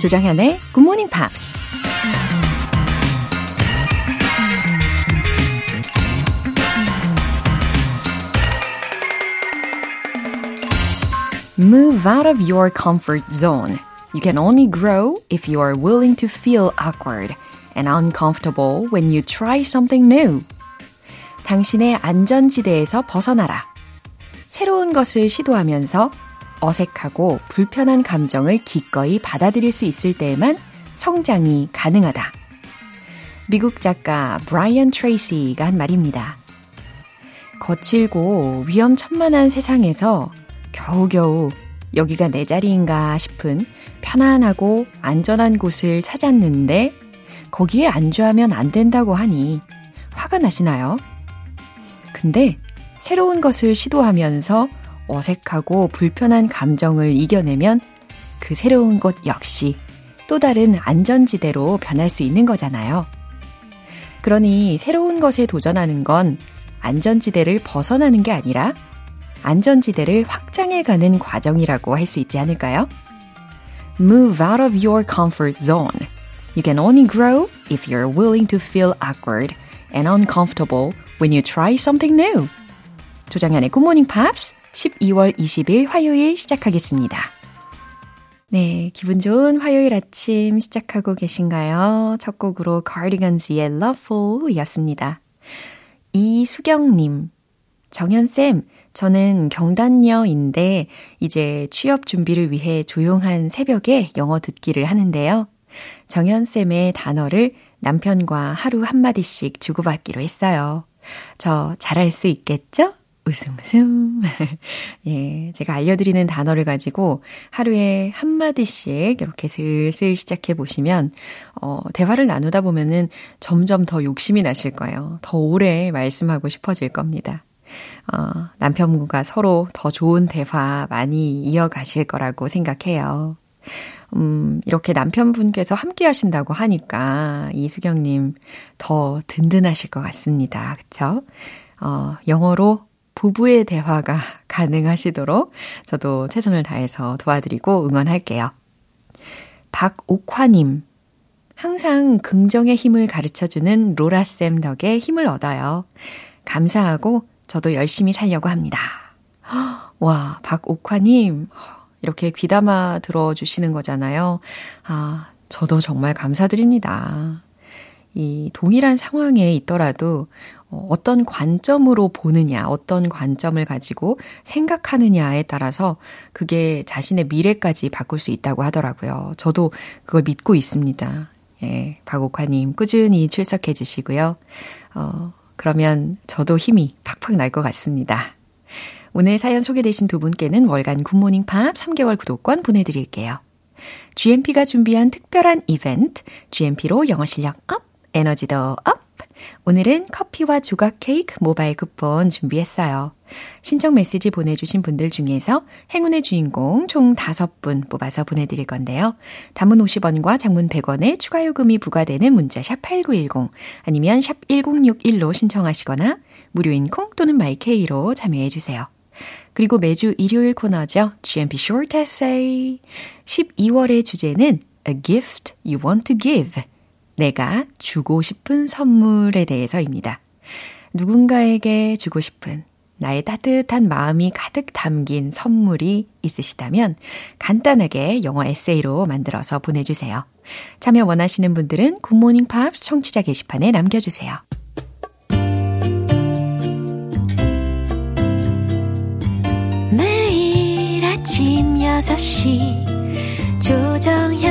조장현의 Good Morning Pops. Move out of your comfort zone. You can only grow if you are willing to feel awkward and uncomfortable when you try something new. 당신의 안전지대에서 벗어나라. 새로운 것을 시도하면서 어색하고 불편한 감정을 기꺼이 받아들일 수 있을 때에만 성장이 가능하다. 미국 작가 브라이언 트레이시가 한 말입니다. 거칠고 위험천만한 세상에서 겨우겨우 여기가 내 자리인가 싶은 편안하고 안전한 곳을 찾았는데 거기에 안주하면 안 된다고 하니 화가 나시나요? 근데 새로운 것을 시도하면서 어색하고 불편한 감정을 이겨내면 그 새로운 곳 역시 또 다른 안전지대로 변할 수 있는 거잖아요. 그러니 새로운 것에 도전하는 건 안전지대를 벗어나는 게 아니라 안전지대를 확장해가는 과정이라고 할 수 있지 않을까요? Move out of your comfort zone. You can only grow if you're willing to feel awkward and uncomfortable when you try something new. 조장현의 Good Morning Pops 12월 20일 화요일 시작하겠습니다. 네, 기분 좋은 화요일 아침 시작하고 계신가요? 첫 곡으로 Cardigans의 Loveful 이었습니다. 이수경님, 정현쌤, 저는 경단녀인데 이제 취업 준비를 위해 조용한 새벽에 영어 듣기를 하는데요. 정현쌤의 단어를 남편과 하루 한마디씩 주고받기로 했어요. 저 잘할 수 있겠죠? 웃음 웃음. 예, 제가 알려드리는 단어를 가지고 하루에 한마디씩 이렇게 슬슬 시작해 보시면, 어, 대화를 나누다 보면은 점점 더 욕심이 나실 거예요. 더 오래 말씀하고 싶어질 겁니다. 어, 남편분과 서로 더 좋은 대화 많이 이어가실 거라고 생각해요. 음, 이렇게 남편분께서 함께 하신다고 하니까 이수경님 더 든든하실 것 같습니다. 그쵸? 어, 영어로 부부의 대화가 가능하시도록 저도 최선을 다해서 도와드리고 응원할게요. 박옥화님, 항상 긍정의 힘을 가르쳐주는 로라쌤 덕에 힘을 얻어요. 감사하고 저도 열심히 살려고 합니다. 와, 박옥화님, 이렇게 귀담아 들어주시는 거잖아요. 아, 저도 정말 감사드립니다. 이 동일한 상황에 있더라도 어, 어떤 관점으로 보느냐, 어떤 관점을 가지고 생각하느냐에 따라서 그게 자신의 미래까지 바꿀 수 있다고 하더라고요. 저도 그걸 믿고 있습니다. 예, 박옥화님 꾸준히 출석해 주시고요. 어, 그러면 저도 힘이 팍팍 날 것 같습니다. 오늘 사연 소개되신 두 분께는 월간 굿모닝 팝스 3개월 구독권 보내드릴게요. GMP가 준비한 특별한 이벤트, GMP로 영어 실력 up, 에너지도 up! 오늘은 커피와 조각 케이크 모바일 쿠폰 준비했어요. 신청 메시지 보내주신 분들 중에서 행운의 주인공 총 5분 뽑아서 보내드릴 건데요. 단문 50원과 장문 100원의 추가 요금이 부과되는 문자 샵 8910 아니면 샵 1061로 신청하시거나 무료인 콩 또는 마이케이로 참여해주세요. 그리고 매주 일요일 코너죠. GMP Short Essay. 12월의 주제는 A Gift You Want to Give. 내가 주고 싶은 선물에 대해서입니다. 누군가에게 주고 싶은 나의 따뜻한 마음이 가득 담긴 선물이 있으시다면 간단하게 영어 에세이로 만들어서 보내주세요. 참여 원하시는 분들은 굿모닝 팝스 청취자 게시판에 남겨주세요. 매일 아침 6시 조정현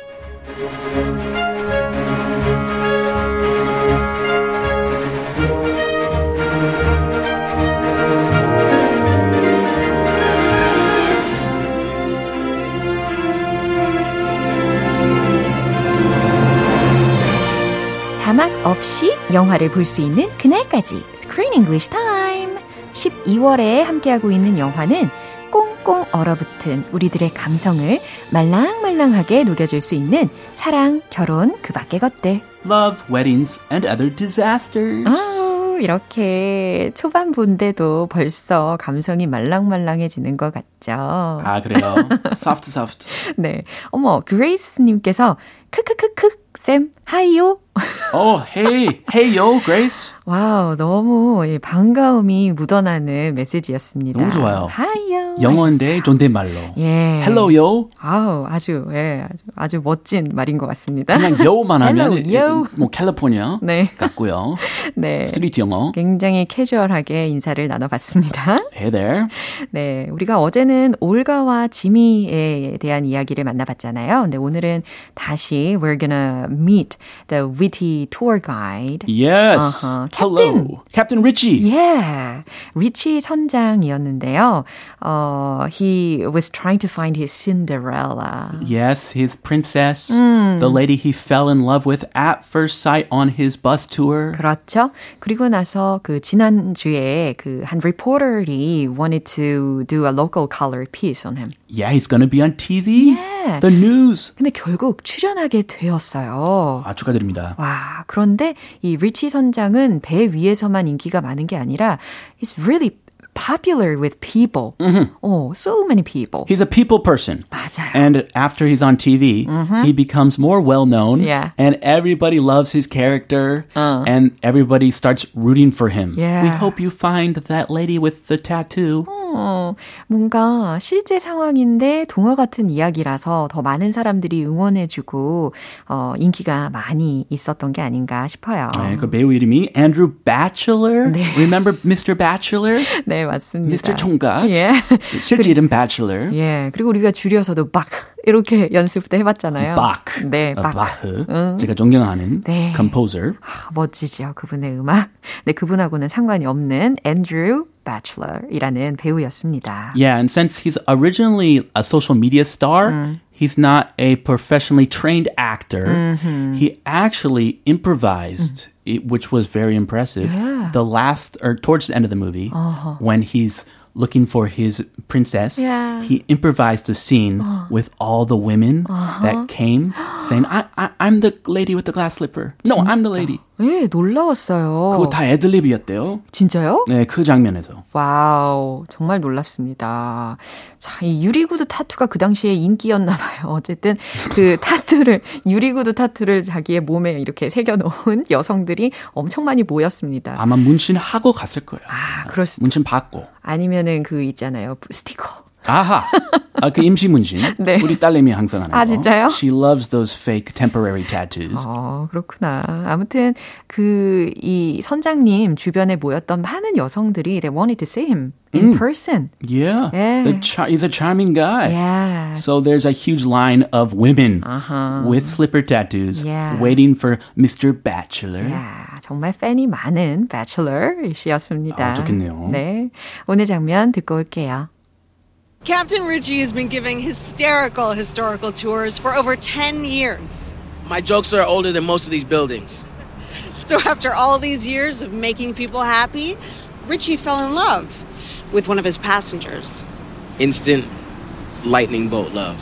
영화를 볼 수 있는 그날까지 Screen English Time. 12월에 함께하고 있는 영화는 꽁꽁 얼어붙은 우리들의 감성을 말랑말랑하게 녹여줄 수 있는 사랑, 결혼, 그 밖의 것들. Love, weddings, and other disasters. 아, 이렇게 초반본데도 벌써 감성이 말랑말랑해지는 것 같죠. 아, 그래요? soft, soft. 네. 어머, 그레이스님께서 크크크크 쌤 hi요. Oh, hey, hey, yo, Grace. Wow, 너무 예, 반가움이 묻어나는 메시지였습니다. 너무 좋아요. Hi요. 영어인데 존댓말로. 예. Hello요. 아우, 아주, 예, 아주, 아주 멋진 말인 것 같습니다. 그냥 요만 하면 Hello요. 뭐 캘리포니아 네. 같고요. 네. 스트리트 영어. 굉장히 캐주얼하게 인사를 나눠봤습니다. Hey there. 네, 우리가 어제는 올가와 지미에 대한 이야기를 만나봤잖아요. 근데 오늘은 다시 we're gonna meet the witty tour guide. Yes. Uh-huh. Hello. Captain Richie. Yeah, 리치 선장이었는데요. Uh, he was trying to find his Cinderella. Yes, his princess, the lady he fell in love with at first sight on his bus tour. 그렇죠. 그리고 나서 그 지난주에 그 한 reporter이 wanted to do a local color piece on him. Yeah, he's gonna be on TV. Yeah. The news. 근데 결국 출연하게 되었어요. 아, 축하드립니다. 와, 그런데 이 리치 선장은 배 위에서만 인기가 많은 게 아니라 he's really popular with people. 어, so many people. He's a people person. 맞아요. And after he's on TV, he becomes more well known. Yeah. And everybody loves his character. And everybody starts rooting for him. Yeah. We hope you find that lady with the tattoo. 어, 뭔가 실제 상황인데 동화 같은 이야기라서 더 많은 사람들이 응원해주고 어, 인기가 많이 있었던 게 아닌가 싶어요. 네, 그 배우 이름이 Andrew Batchelor. Remember Mr. Batchelor? 네, 맞습니다. Mr. 총각. 예. 실제 이름 Batchelor. 예. 그리고 우리가 줄여서도 박 이렇게 연습도 해봤잖아요. Bach. 네, 어, 박. Bach. 제가 존경하는 네. composer. 아, 멋지죠. 그분의 음악. 네, 그분하고는 상관이 없는 앤드루 배첼러이라는 배우였습니다. Yeah, and since he's originally a social media star, Mm. He's not a professionally trained actor. Mm-hmm. He actually improvised, it, which was very impressive. Yeah. Uh-huh. The last, or towards the end of the movie, when he's looking for his princess, Yeah. Uh-huh. he improvised a scene with all the women that came, saying, I, I, I'm the lady with the glass slipper. No, I'm the lady. 예, 놀라웠어요. 그거 다 애드립이었대요. 진짜요? 네, 그 장면에서. Wow, 정말 놀랍습니다. 자, 이 유리구두 타투가 그 당시에 인기였나 봐요. 어쨌든 그 타투를, 유리구두 타투를 자기의 몸에 이렇게 새겨 놓은 여성들이 엄청 많이 모였습니다. 아마 문신 하고 갔을 거예요. 아, 그럴 수도. 문신 받고. 아니면 은 그 있잖아요. 스티커. 아하. 아, 그 임시 문신. 네. 우리 딸내미 항상 하는 아, 거. 진짜요? She loves those fake temporary tattoos. 어, 그렇구나. 아무튼 그 이 선장님 주변에 모였던 많은 여성들이 they wanted to see him in person. Yeah. Yeah. The char- he's a charming guy. Yeah. So there's a huge line of women with slipper tattoos Yeah. waiting for Mr. Bachelor. 야, 정말 팬이 많은 배첼러이시였습니다. 아, 좋겠네요. 네. 오늘 장면 듣고 올게요. Captain Ritchie has been giving hysterical historical tours for over 10 years. My jokes are older than most of these buildings. So, after all these years of making people happy, Ritchie fell in love with one of his passengers. Instant lightning bolt love.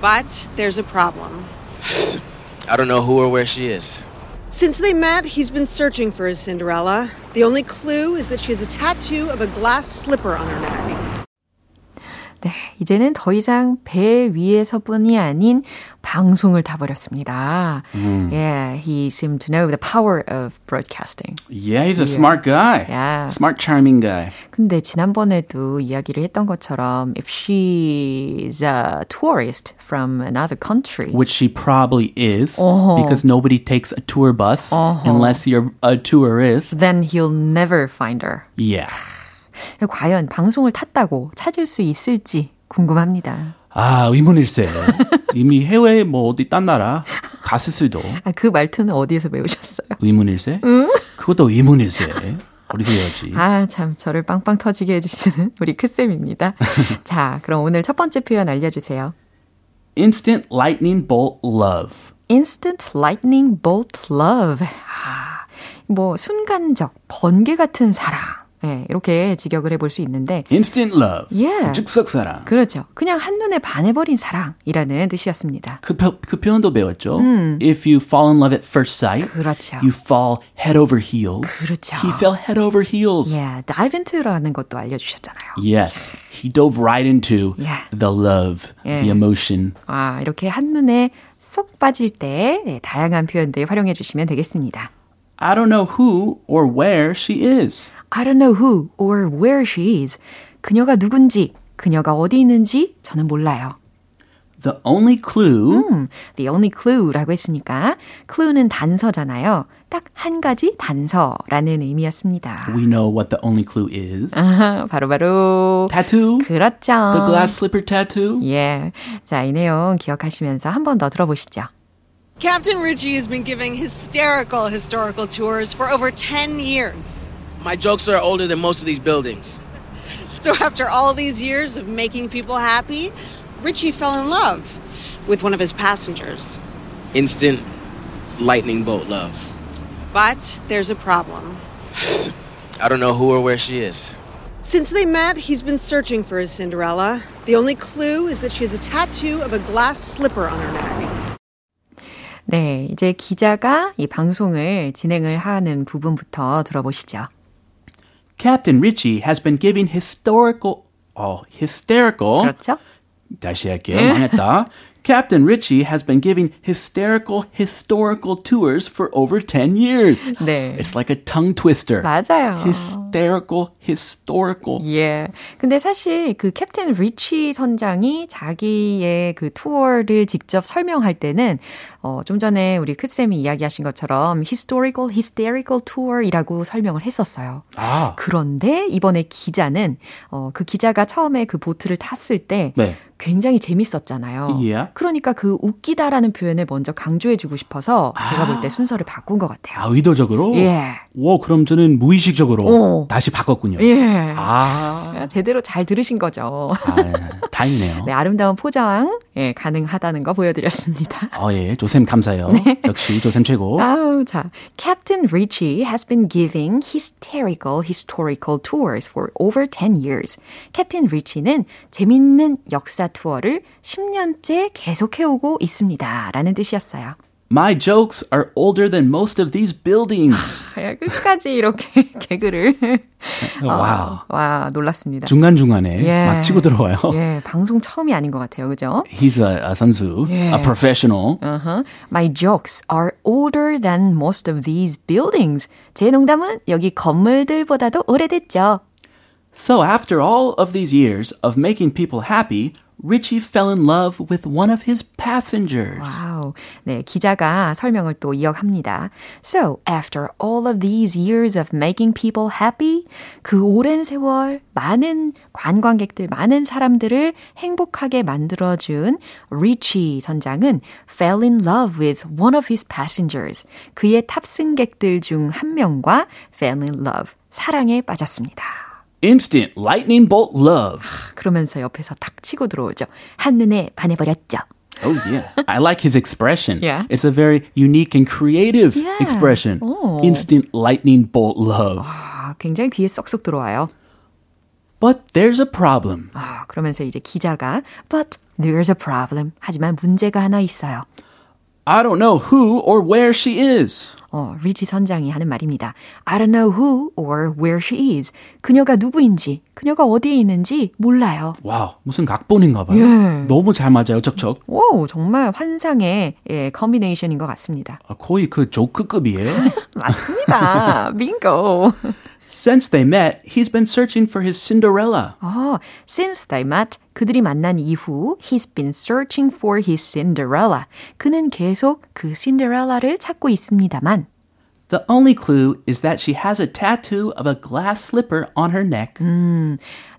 But there's a problem. I don't know who or where she is. Since they met, he's been searching for his Cinderella. The only clue is that she has a tattoo of a glass slipper on her neck. 네, 이제는 더 이상 배 위에서뿐이 아닌 방송을 타버렸습니다. Yeah, he seemed to know the power of broadcasting. Yeah, he's a smart guy. Yeah. Smart, charming guy. 근데 지난번에도 이야기를 했던 것처럼 if she's a tourist from another country, Which she probably is Uh-huh. because nobody takes a tour bus unless you're a tourist. then he'll never find her. Yeah. 과연 방송을 탔다고 찾을 수 있을지 궁금합니다. 아, 의문일세. 이미 해외 뭐 어디 딴 나라 갔을 수도. 아, 그 말투는 어디에서 배우셨어요? 의문일세? 그것도 의문일세. 어디서 배웠지? 아, 참, 저를 빵빵 터지게 해주시는 우리 크쌤입니다. 자, 그럼 오늘 첫 번째 표현 알려주세요. Instant lightning bolt love. Instant lightning bolt love. 아, 뭐 순간적 번개 같은 사랑. 예, 이렇게 직역을 해볼 수 있는데 Instant love. 예. 즉석 사랑. 그렇죠. 그냥 한눈에 반해버린 사랑이라는 뜻이었습니다. 그, 표, 그 표현도 배웠죠. If you fall in love at first sight, 그렇죠. you fall head over heels. 그렇죠. He fell head over heels. 예, dive into라는 것도 알려주셨잖아요. Yes, he dove right into Yeah. the love, Yeah. the emotion. 아, 이렇게 한눈에 쏙 빠질 때 네, 다양한 표현들 활용해 주시면 되겠습니다. I don't know who or where she is. I don't know who or where she is. 그녀가 누군지, 그녀가 어디 있는지 저는 몰라요. The only clue 음, the only clue라고 했으니까 clue는 단서잖아요. 딱 한 가지 단서라는 의미였습니다. we know what the only clue is. 아하, 바로 바로 Tattoo? 그렇죠. The glass slipper tattoo? 예. 자, 이 내용 기억하시면서 한 번 더 들어보시죠. Captain Ritchie has been giving hysterical historical tours for over 10 years. My jokes are older than most of these buildings. So after all these years of making people happy, Ritchie fell in love with one of his passengers. Instant lightning bolt love. But there's a problem. I don't know who or where she is. Since they met, he's been searching for his Cinderella. The only clue is that she has a tattoo of a glass slipper on her neck. 네, 이제 기자가 이 방송을 진행을 하는 부분부터 들어보시죠. Captain Ritchie has been giving historical, oh, hysterical. 그렇죠? 다시 할게요. 망했다. Captain Ritchie has been giving hysterical historical tours for over 10 years. 네. It's like a tongue twister. 맞아요. Hysterical, historical. 예. 근데 사실 그 캡틴 리치 선장이 자기의 그 투어를 직접 설명할 때는 어, 좀 전에 우리 크쌤이 이야기하신 것처럼 historical, hysterical tour이라고 설명을 했었어요. 아, 그런데 이번에 기자는 어, 그 기자가 처음에 그 보트를 탔을 때 네. 굉장히 재밌었잖아요. Yeah. 그러니까 그 웃기다라는 표현을 먼저 강조해주고 싶어서 제가 볼 때 순서를 바꾼 것 같아요. 아, 의도적으로? 예. 오, 그럼 저는 무의식적으로 어. 다시 바꿨군요. 예. 아, 제대로 잘 들으신 거죠. 아, 다행이네요. 네, 아름다운 포장 예, 가능하다는 거 보여드렸습니다. 어, 예, 조쌤 감사해요. 역시 조쌤 최고. 아우, 자, Captain Richie has been giving hysterical historical tours for over 10 years. Captain Rich는 재밌는 역사 투어를 10년째 계속해오고 있습니다. 라는 뜻이었어요. My jokes are older than most of these buildings. 예, 끝까지 이렇게 개그를. 와우. 와, 놀랐습니다. 중간중간에 예. 막 치고 들어와요. 예, 방송 처음이 아닌 것 같아요. 그죠? He's a, a 선수, 예. a professional. Uh-huh. My jokes are older than most of these buildings. 제 농담은 여기 건물들보다도 오래됐죠. So after all of these years of making people happy, Richie fell in love with one of his passengers. 와우. 네, 기자가 설명을 또 이어갑니다. So, after all of these years of making people happy, 그 오랜 세월 많은 관광객들, 많은 사람들을 행복하게 만들어준 리치 선장은 fell in love with one of his passengers. 그의 탑승객들 중 한 명과 fell in love, 사랑에 빠졌습니다. Instant lightning bolt love. 그러면서 옆에서 탁 치고 들어오죠. 한눈에 반해버렸죠. Oh yeah. I like his expression. Yeah. It's a very unique and creative Yeah. expression. Oh. Instant lightning bolt love. 아, 굉장히 귀에 쏙쏙 들어와요. But there's a problem. 아, 그러면서 이제 기자가 But there's a problem. 하지만 문제가 하나 있어요. I don't know who or where she is. 어, 리치 선장이 하는 말입니다. I don't know who or where she is. 그녀가 누구인지, 그녀가 어디에 있는지 몰라요. 와우, 무슨 각본인가 봐요. 예. 너무 잘 맞아요, 척척. 오, 정말 환상의 예, combination인 것 같습니다. 아, 거의 그 조크급이에요. 맞습니다. 빙고. Since they met, he's been searching for his Cinderella. 어, since they met, 그들이 만난 이후 he's been searching for his Cinderella. 그는 계속 그 신데렐라를 찾고 있습니다만 The only clue is that she has a tattoo of a glass slipper on her neck.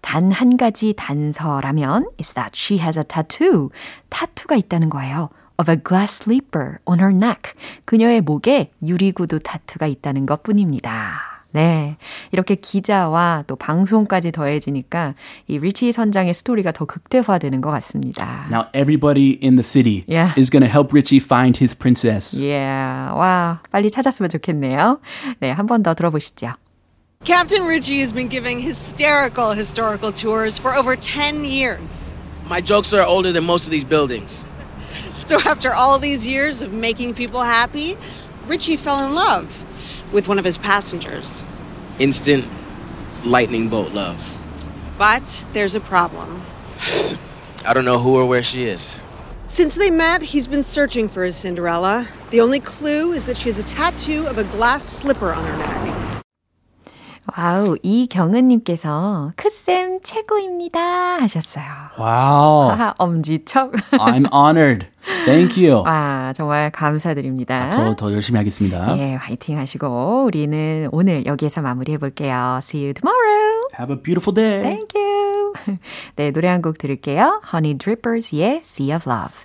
단 한 가지 단서라면 is that she has a tattoo. 타투가 있다는 거예요. of a glass slipper on her neck. 그녀의 목에 유리구두 타투가 있다는 것뿐입니다. 네. 이렇게 기자와 또 방송까지 더해지니까 이 리치 선장의 스토리가 더 극대화되는 것 같습니다. Now everybody in the city Yeah. is going to help Richie find his princess. Yeah. 와, 빨리 찾았으면 좋겠네요. 네, 한 번 더 들어보시죠. Captain Richie has been giving hysterical historical tours for over 10 years. My jokes are older than most of these buildings. So after all these years of making people happy, Richie fell in love with one of his passengers. Instant lightning bolt love. But there's a problem. I don't know who or where she is. Since they met, he's been searching for his Cinderella. The only clue is that she has a tattoo of a glass slipper on her neck. 와우, 이경은님께서 크쌤 최고입니다 하셨어요. Wow. 하하, 엄지척. I'm honored. Thank you. 와, 정말 감사드립니다. 더, 더 열심히 하겠습니다. 예, 화이팅 하시고, 우리는 오늘 여기에서 마무리해 볼게요. See you tomorrow. Have a beautiful day. Thank you. 네, 노래 한 곡 들을게요. Honey Drippers의 Sea of Love.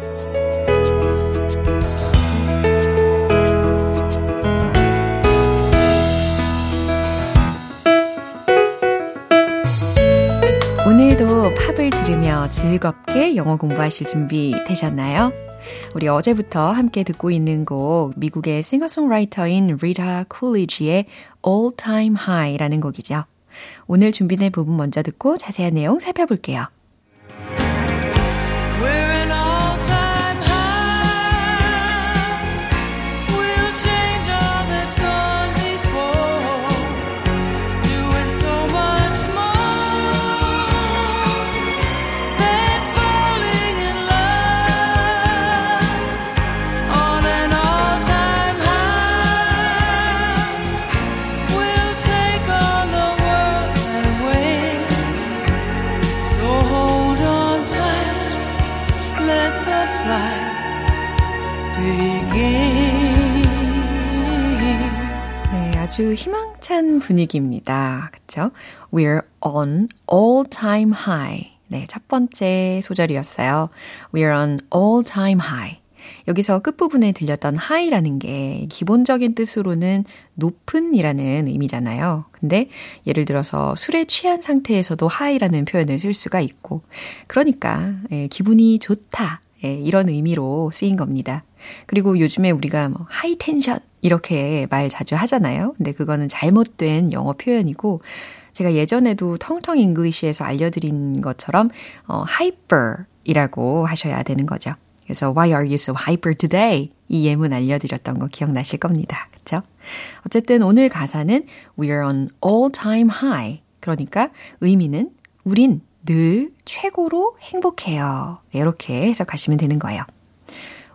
즐겁게 영어 공부하실 준비 되셨나요? 우리 어제부터 함께 듣고 있는 곡 미국의 싱어송라이터인 리타 쿨리지의 All Time High라는 곡이죠. 오늘 준비된 부분 먼저 듣고 자세한 내용 살펴볼게요. 아주 희망찬 분위기입니다. 그쵸? We're on all time high. 네, 첫 번째 소절이었어요. We're on all time high. 여기서 끝부분에 들렸던 high라는 게 기본적인 뜻으로는 높은이라는 의미잖아요. 근데 예를 들어서 술에 취한 상태에서도 high라는 표현을 쓸 수가 있고, 그러니까 예, 기분이 좋다. 예, 이런 의미로 쓰인 겁니다. 그리고 요즘에 우리가 뭐 high tension 이렇게 말 자주 하잖아요. 근데 그거는 잘못된 영어 표현이고 제가 예전에도 텅텅 English에서 알려드린 것처럼 어, hyper이라고 하셔야 되는 거죠. 그래서 Why are you so hyper today? 이 예문 알려드렸던 거 기억나실 겁니다. 그쵸? 어쨌든 오늘 가사는 We're an all time high. 그러니까 의미는 우린 늘 최고로 행복해요. 이렇게 해석하시면 되는 거예요.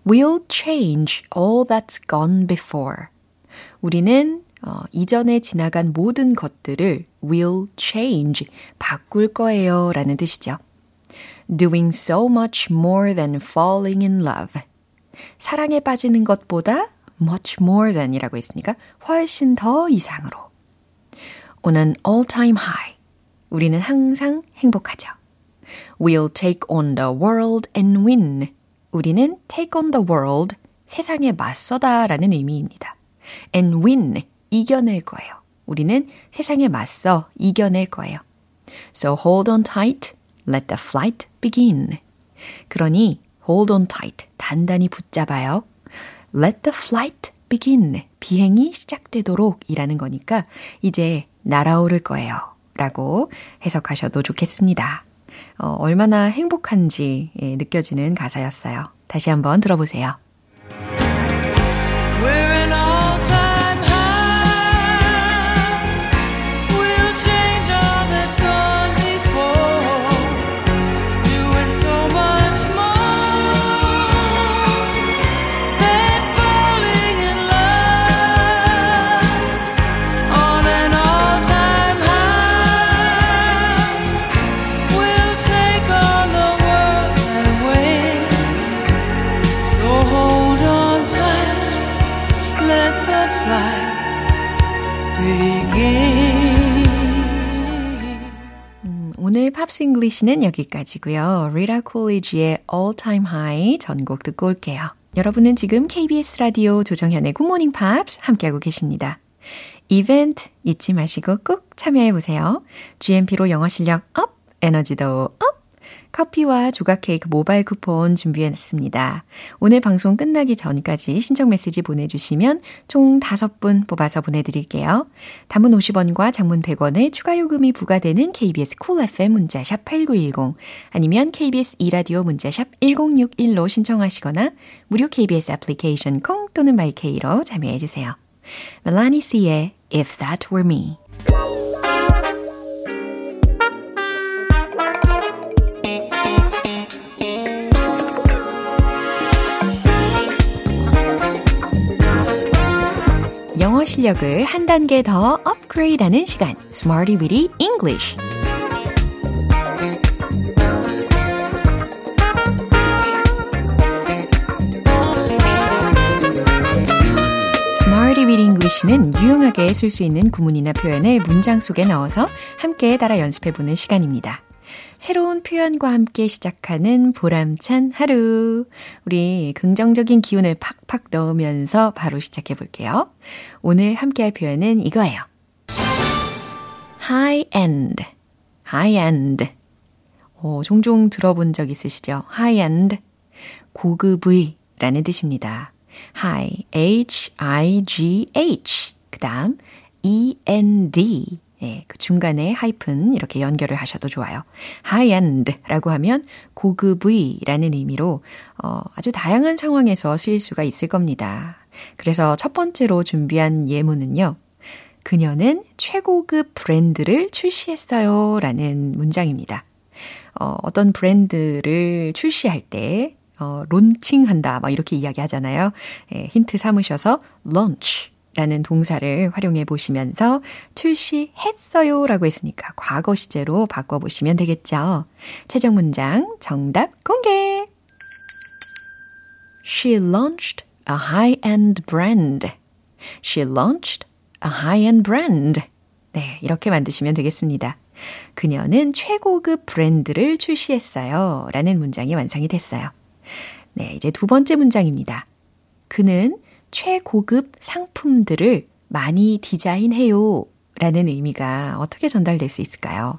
We'll change all that's gone before. 우리는 어, 이전에 지나간 모든 것들을 will change, 바꿀 거예요 라는 뜻이죠. Doing so much more than falling in love. 사랑에 빠지는 것보다 much more than 이라고 했으니까 훨씬 더 이상으로. On an all-time high. 우리는 항상 행복하죠. We'll take on the world and win. 우리는 take on the world, 세상에 맞서다 라는 의미입니다. and win, 이겨낼 거예요. 우리는 세상에 맞서 이겨낼 거예요. So hold on tight, let the flight begin. 그러니 hold on tight, 단단히 붙잡아요. Let the flight begin, 비행이 시작되도록 이라는 거니까 이제 날아오를 거예요. 라고 해석하셔도 좋겠습니다. 어, 얼마나 행복한지 예, 느껴지는 가사였어요. 다시 한번 들어보세요. 음, 오늘 Pops English는 여기까지고요. 리타 쿨리지의 All Time High 전곡 듣고 올게요. 여러분은 지금 KBS 라디오 조정현의 굿모닝 팝스 함께하고 계십니다. 이벤트 잊지 마시고 꼭 참여해보세요. GMP로 영어 실력 up, 에너지도 up! 커피와 조각 케이크 모바일 쿠폰 준비했습니다. 오늘 방송 끝나기 전까지 신청 메시지 보내주시면 총 5분 뽑아서 보내드릴게요. 단문 50원과 장문 100원의 추가 요금이 부과되는 KBS Cool FM 문자샵 8910 아니면 KBS 2라디오 문자샵 1061로 신청하시거나 무료 KBS 애플리케이션 콩 또는 마이케이로 참여해주세요. 멜라니 C의 If That Were Me 실력을 한 단계 더 업그레이드하는 시간 Smarty Weedy English with English는 유용하게 쓸 수 있는 구문이나 표현을 문장 속에 넣어서 함께 따라 연습해 보는 시간입니다. 새로운 표현과 함께 시작하는 보람찬 하루. 우리 긍정적인 기운을 팍팍 넣으면서 바로 시작해 볼게요. 오늘 함께 할 표현은 이거예요. high end, high end. 어, 종종 들어본 적 있으시죠? high end. 고급의 라는 뜻입니다. high, h-i-g-h. 그 다음, e-n-d. 예, 그 중간에 하이픈 이렇게 연결을 하셔도 좋아요. high-end라고 하면 고급의라는 의미로 어, 아주 다양한 상황에서 쓰일 수가 있을 겁니다. 그래서 첫 번째로 준비한 예문은요. 그녀는 최고급 브랜드를 출시했어요. 라는 문장입니다. 어, 어떤 브랜드를 출시할 때, 어, 론칭한다. 막 이렇게 이야기 하잖아요. 예, 힌트 삼으셔서 launch 라는 동사를 활용해 보시면서 출시했어요 라고 했으니까 과거 시제로 바꿔보시면 되겠죠. 최종 문장 정답 공개! She launched a high-end brand. She launched a high-end brand. 네, 이렇게 만드시면 되겠습니다. 그녀는 최고급 브랜드를 출시했어요. 라는 문장이 완성이 됐어요. 네, 이제 두 번째 문장입니다. 그는 최고급 상품들을 많이 디자인해요. 라는 의미가 어떻게 전달될 수 있을까요?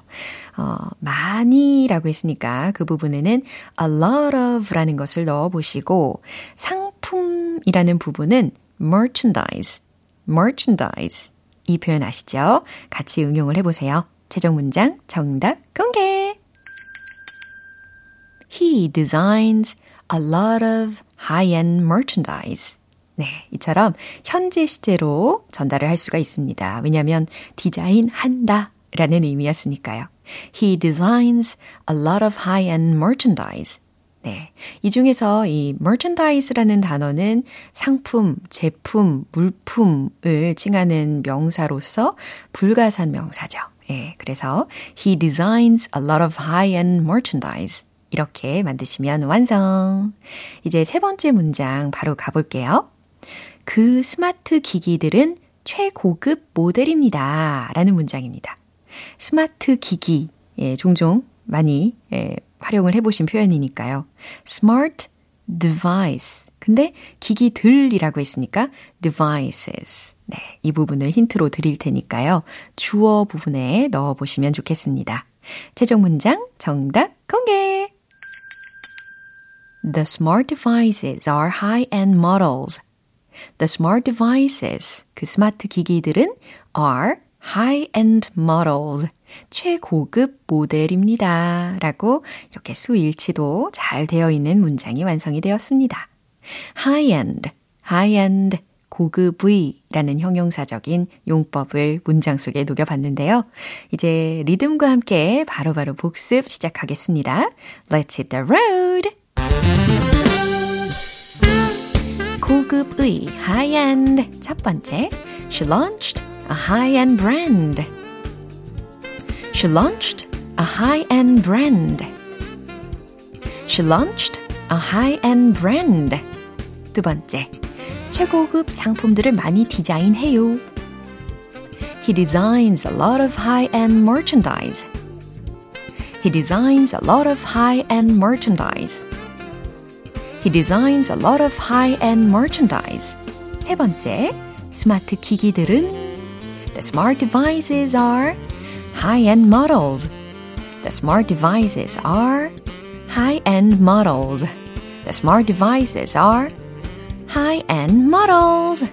어, 많이 라고 했으니까 그 부분에는 a lot of 라는 것을 넣어 보시고 상품이라는 부분은 merchandise, merchandise 이 표현 아시죠? 같이 응용을 해보세요. 최종 문장 정답 공개! He designs a lot of high-end merchandise. 네, 이처럼 현재 시제로 전달을 할 수가 있습니다. 왜냐하면 디자인 한다 라는 의미였으니까요. He designs a lot of high-end merchandise. 네. 이 중에서 이 merchandise라는 단어는 상품, 제품, 물품을 칭하는 명사로서 불가산 명사죠. 예. 그래서 he designs a lot of high-end merchandise. 이렇게 만드시면 완성. 이제 세 번째 문장 바로 가볼게요. 그 스마트 기기들은 최고급 모델입니다. 라는 문장입니다. 스마트 기기, 예, 종종 많이 예, 활용을 해보신 표현이니까요. smart device. 근데 기기들이라고 했으니까 devices. 네, 이 부분을 힌트로 드릴 테니까요. 주어 부분에 넣어보시면 좋겠습니다. 최종 문장 정답 공개! The smart devices are high-end models. The smart devices, 그 스마트 기기들은 are high-end models, 최고급 모델입니다. 라고 이렇게 수일치도 잘 되어 있는 문장이 완성이 되었습니다. high-end, high-end, 고급의 라는 형용사적인 용법을 문장 속에 녹여봤는데요. 이제 리듬과 함께 바로바로 바로 복습 시작하겠습니다. Let's hit the road! 고급의 high-end 첫 번째 She launched a high-end brand. She launched a high-end brand. She launched a high-end brand. 두 번째 최고급 상품들을 많이 디자인해요. He designs a lot of high-end merchandise. He designs a lot of high-end merchandise. He designs a lot of high-end merchandise. 세 번째, 스마트 기기들은 The smart devices are high-end models. The smart devices are high-end models. The smart devices are high-end models.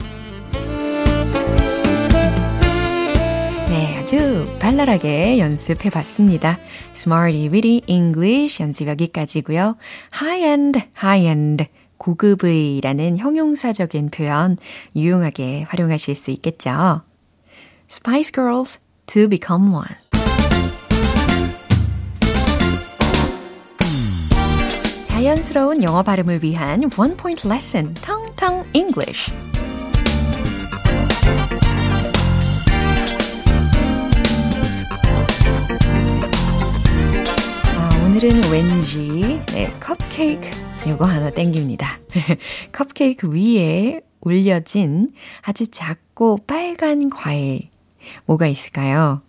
아주 발랄하게 연습해 봤습니다. Smarty Weedy English 연습 여기까지고요. High-end, high-end, 고급의라는 형용사적인 표현 유용하게 활용하실 수 있겠죠. Spice Girls, To Become One. 자연스러운 영어 발음을 위한 One Point Lesson, 텅텅 English. 오늘은 왠지 네, 컵케이크 요거 하나 땡깁니다. 컵케이크 위에 올려진 아주 작고 빨간 과일 뭐가 있을까요?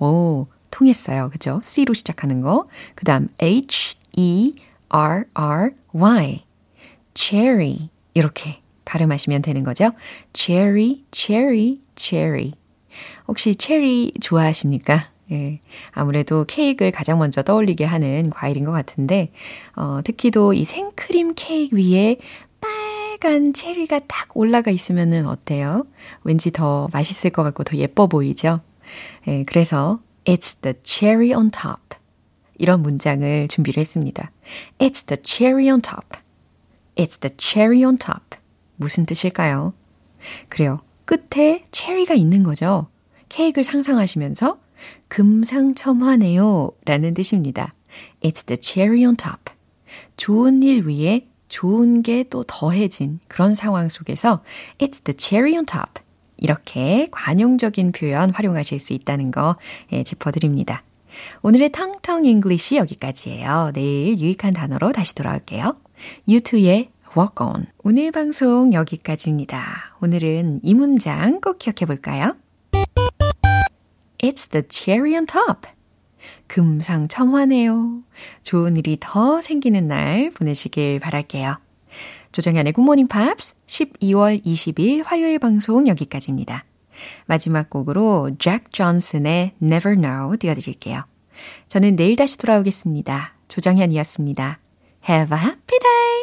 오, 통했어요. 그죠? C로 시작하는 거. 그 다음 H, E, R, R, Y. cherry. 이렇게 발음하시면 되는 거죠. cherry, cherry, cherry. 혹시 체리 좋아하십니까? 예. 아무래도 케이크를 가장 먼저 떠올리게 하는 과일인 것 같은데, 어, 특히도 이 생크림 케이크 위에 빨간 체리가 딱 올라가 있으면 어때요? 왠지 더 맛있을 것 같고 더 예뻐 보이죠? 예, 그래서 It's the cherry on top. 이런 문장을 준비를 했습니다. It's the cherry on top. It's the cherry on top. 무슨 뜻일까요? 그래요. 끝에 체리가 있는 거죠. 케이크를 상상하시면서 금상첨화네요 라는 뜻입니다. It's the cherry on top. 좋은 일 위에 좋은 게 또 더해진 그런 상황 속에서 It's the cherry on top. 이렇게 관용적인 표현 활용하실 수 있다는 거 예, 짚어드립니다. 오늘의 텅텅 English 여기까지예요. 내일 유익한 단어로 다시 돌아올게요. U2의 Walk On. 오늘 방송 여기까지입니다. 오늘은 이 문장 꼭 기억해 볼까요? It's the cherry on top. 금상첨화네요. 좋은 일이 더 생기는 날 보내시길 바랄게요. 조정현의 굿모닝 팝스 12월 20일 화요일 방송 여기까지입니다. 마지막 곡으로 잭 존슨의 Never Know 띄워드릴게요. 저는 내일 다시 돌아오겠습니다. 조정현이었습니다. Have a happy day!